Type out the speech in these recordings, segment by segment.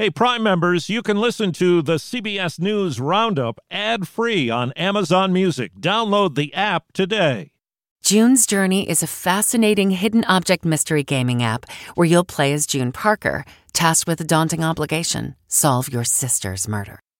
Hey, Prime members, you can listen to the CBS News Roundup ad free on Amazon Music. Download the app today. June's Journey is a fascinating hidden object mystery gaming app where you'll play as June Parker, tasked with a daunting obligation solve your sister's murder.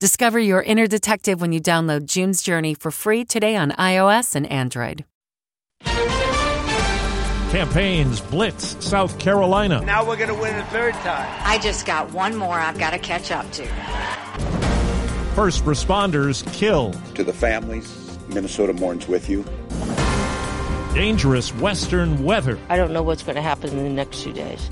Discover your inner detective when you download June's Journey for free today on iOS and Android. Campaigns blitz South Carolina. Now we're going to win a third time. I just got one more I've got to catch up to. First responders killed. To the families, Minnesota mourns with you. Dangerous western weather. I don't know what's going to happen in the next two days.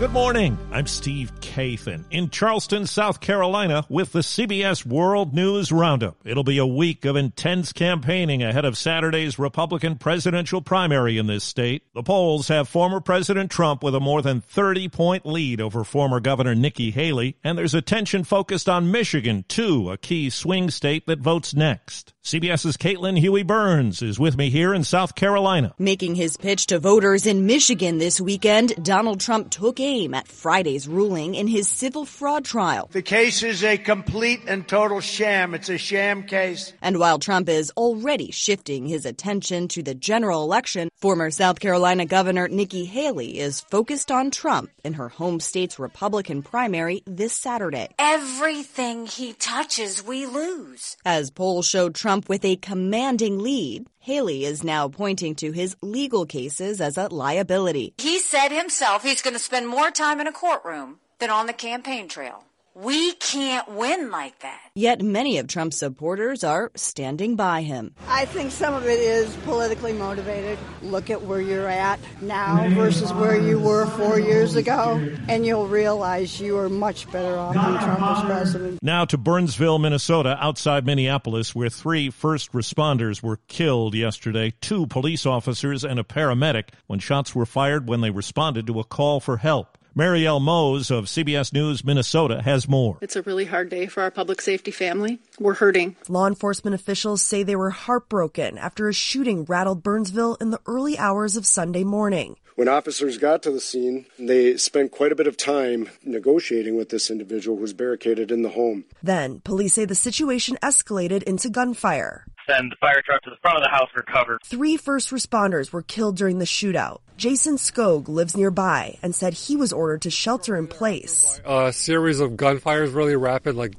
Good morning. I'm Steve Kathan in Charleston, South Carolina with the CBS World News Roundup. It'll be a week of intense campaigning ahead of Saturday's Republican presidential primary in this state. The polls have former President Trump with a more than 30 point lead over former Governor Nikki Haley, and there's attention focused on Michigan, too, a key swing state that votes next. CBS's Caitlin Huey Burns is with me here in South Carolina. Making his pitch to voters in Michigan this weekend, Donald Trump took aim at Friday's ruling in his civil fraud trial. The case is a complete and total sham. It's a sham case. And while Trump is already shifting his attention to the general election, former South Carolina Governor Nikki Haley is focused on Trump in her home state's Republican primary this Saturday. Everything he touches, we lose. As polls showed Trump with a commanding lead, Haley is now pointing to his legal cases as a liability. He said himself he's going to spend more time in a courtroom than on the campaign trail. We can't win like that. Yet many of Trump's supporters are standing by him. I think some of it is politically motivated. Look at where you're at now versus where you were four years ago, and you'll realize you are much better off when Trump was president. Now to Burnsville, Minnesota, outside Minneapolis, where three first responders were killed yesterday two police officers and a paramedic when shots were fired when they responded to a call for help. Marielle Mohs of CBS News Minnesota has more. It's a really hard day for our public safety family. We're hurting. Law enforcement officials say they were heartbroken after a shooting rattled Burnsville in the early hours of Sunday morning. When officers got to the scene, they spent quite a bit of time negotiating with this individual who was barricaded in the home. Then, police say the situation escalated into gunfire. Then the fire truck to the front of the house recovered. Three first responders were killed during the shootout. Jason Skog lives nearby and said he was ordered to shelter in place. A series of gunfires really rapid, like.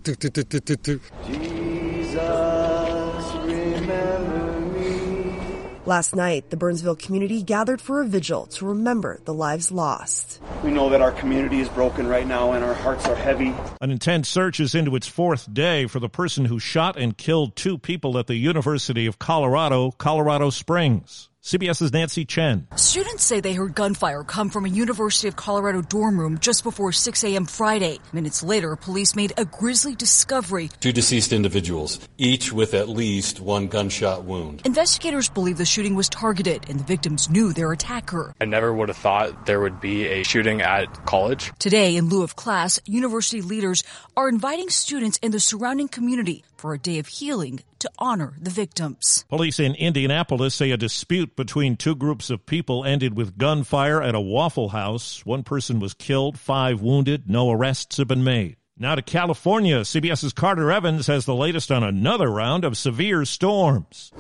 Last night, the Burnsville community gathered for a vigil to remember the lives lost. We know that our community is broken right now and our hearts are heavy. An intense search is into its fourth day for the person who shot and killed two people at the University of Colorado, Colorado Springs. CBS's Nancy Chen. Students say they heard gunfire come from a University of Colorado dorm room just before 6 a.m. Friday. Minutes later, police made a grisly discovery. Two deceased individuals, each with at least one gunshot wound. Investigators believe the shooting was targeted and the victims knew their attacker. I never would have thought there would be a shooting at college. Today, in lieu of class, university leaders are inviting students in the surrounding community for a day of healing to honor the victims. Police in Indianapolis say a dispute between two groups of people ended with gunfire at a Waffle House. One person was killed, five wounded. No arrests have been made. Now to California. CBS's Carter Evans has the latest on another round of severe storms.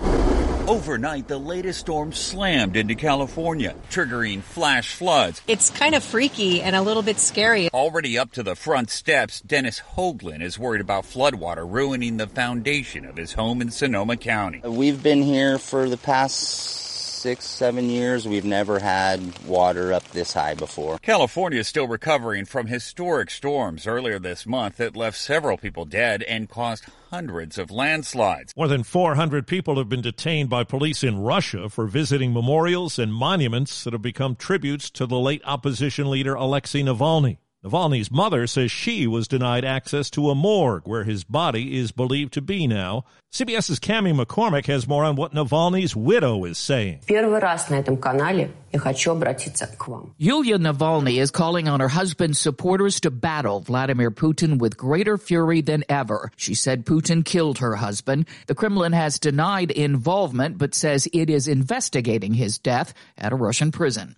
Overnight, the latest storm slammed into California, triggering flash floods. It's kind of freaky and a little bit scary. Already up to the front steps, Dennis Hoagland is worried about floodwater ruining the foundation of his home in Sonoma County. We've been here for the past six, seven years, we've never had water up this high before. California is still recovering from historic storms earlier this month that left several people dead and caused hundreds of landslides. More than 400 people have been detained by police in Russia for visiting memorials and monuments that have become tributes to the late opposition leader Alexei Navalny. Navalny's mother says she was denied access to a morgue where his body is believed to be now. CBS's Cami McCormick has more on what Navalny's widow is saying. Yulia Navalny is calling on her husband's supporters to battle Vladimir Putin with greater fury than ever. She said Putin killed her husband. The Kremlin has denied involvement but says it is investigating his death at a Russian prison.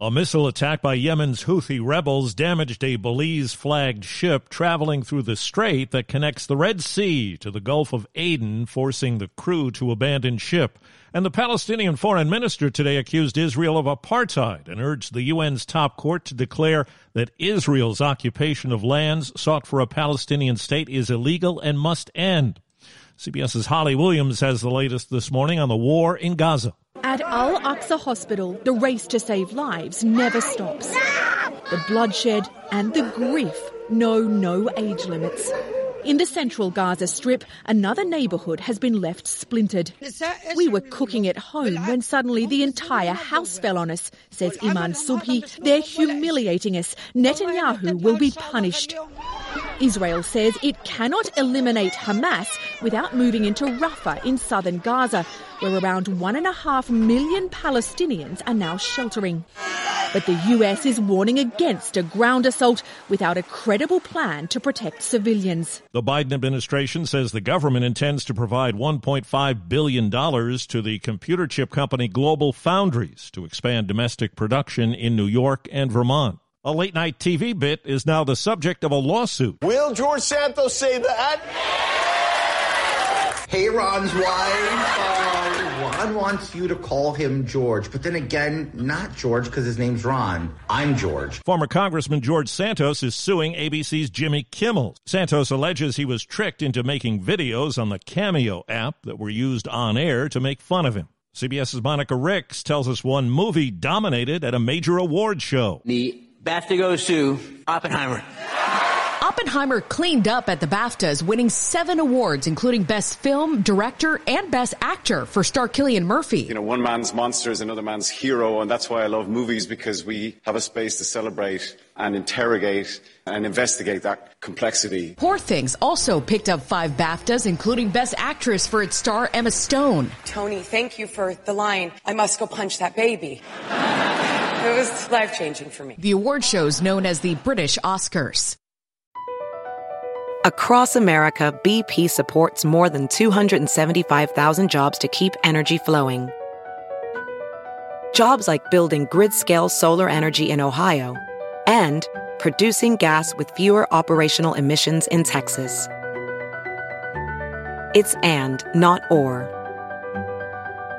A missile attack by Yemen's Houthi rebels damaged a Belize flagged ship traveling through the strait that connects the Red Sea to the Gulf of Aden, forcing the crew to abandon ship. And the Palestinian foreign minister today accused Israel of apartheid and urged the UN's top court to declare that Israel's occupation of lands sought for a Palestinian state is illegal and must end. CBS's Holly Williams has the latest this morning on the war in Gaza. At Al Aqsa Hospital, the race to save lives never stops. The bloodshed and the grief know no age limits. In the central Gaza Strip, another neighbourhood has been left splintered. We were cooking at home when suddenly the entire house fell on us, says Iman Subhi. They're humiliating us. Netanyahu will be punished. Israel says it cannot eliminate Hamas without moving into Rafah in southern Gaza, where around one and a half million Palestinians are now sheltering. But the US is warning against a ground assault without a credible plan to protect civilians. The Biden administration says the government intends to provide $1.5 billion to the computer chip company GlobalFoundries to expand domestic production in New York and Vermont. A late night TV bit is now the subject of a lawsuit. Will George Santos say that? Hey, Ron's wife. Uh, Ron wants you to call him George, but then again, not George because his name's Ron. I'm George. Former Congressman George Santos is suing ABC's Jimmy Kimmel. Santos alleges he was tricked into making videos on the Cameo app that were used on air to make fun of him. CBS's Monica Ricks tells us one movie dominated at a major award show. The BAFTA goes to Oppenheimer. Oppenheimer cleaned up at the BAFTAs, winning seven awards, including Best Film, Director, and Best Actor for star Cillian Murphy. You know, one man's monster is another man's hero, and that's why I love movies because we have a space to celebrate and interrogate and investigate that complexity. Poor Things also picked up five BAFTAs, including Best Actress for its star Emma Stone. Tony, thank you for the line, I must go punch that baby. It was life changing for me. The award show's known as the British Oscars. Across America, BP supports more than 275,000 jobs to keep energy flowing. Jobs like building grid scale solar energy in Ohio and producing gas with fewer operational emissions in Texas. It's and, not or.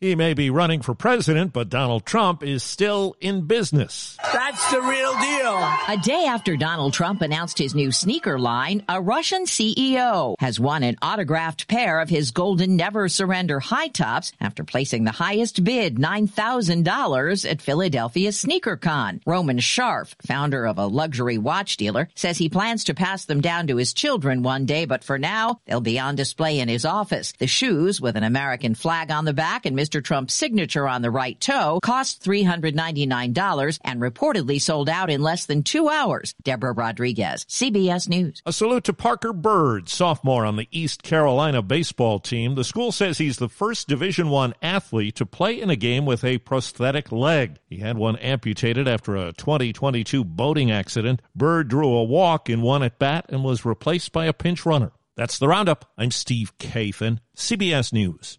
He may be running for president, but Donald Trump is still in business. That's the real deal. A day after Donald Trump announced his new sneaker line, a Russian CEO has won an autographed pair of his golden never surrender high tops after placing the highest bid, $9,000 at Philadelphia SneakerCon. Roman Sharf, founder of a luxury watch dealer, says he plans to pass them down to his children one day, but for now, they'll be on display in his office. The shoes with an American flag on the back and Mr. Mr. Trump's signature on the right toe cost $399 and reportedly sold out in less than two hours. Deborah Rodriguez, CBS News. A salute to Parker Byrd, sophomore on the East Carolina baseball team. The school says he's the first Division One athlete to play in a game with a prosthetic leg. He had one amputated after a 2022 boating accident. Byrd drew a walk in one at bat and was replaced by a pinch runner. That's the roundup. I'm Steve Kathan, CBS News.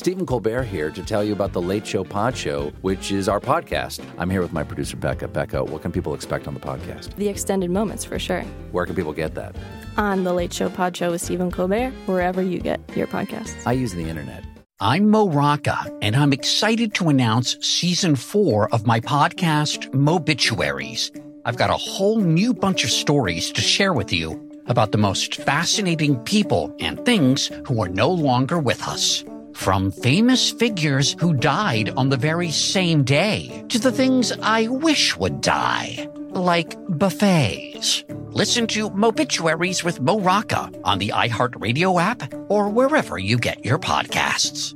Stephen Colbert here to tell you about the Late Show Pod Show, which is our podcast. I'm here with my producer, Becca. Becca, what can people expect on the podcast? The extended moments, for sure. Where can people get that? On the Late Show Pod Show with Stephen Colbert, wherever you get your podcasts. I use the internet. I'm Mo Rocca, and I'm excited to announce season four of my podcast, Mobituaries. I've got a whole new bunch of stories to share with you about the most fascinating people and things who are no longer with us. From famous figures who died on the very same day to the things I wish would die, like buffets. Listen to Mobituaries with Mo on the iHeartRadio app or wherever you get your podcasts.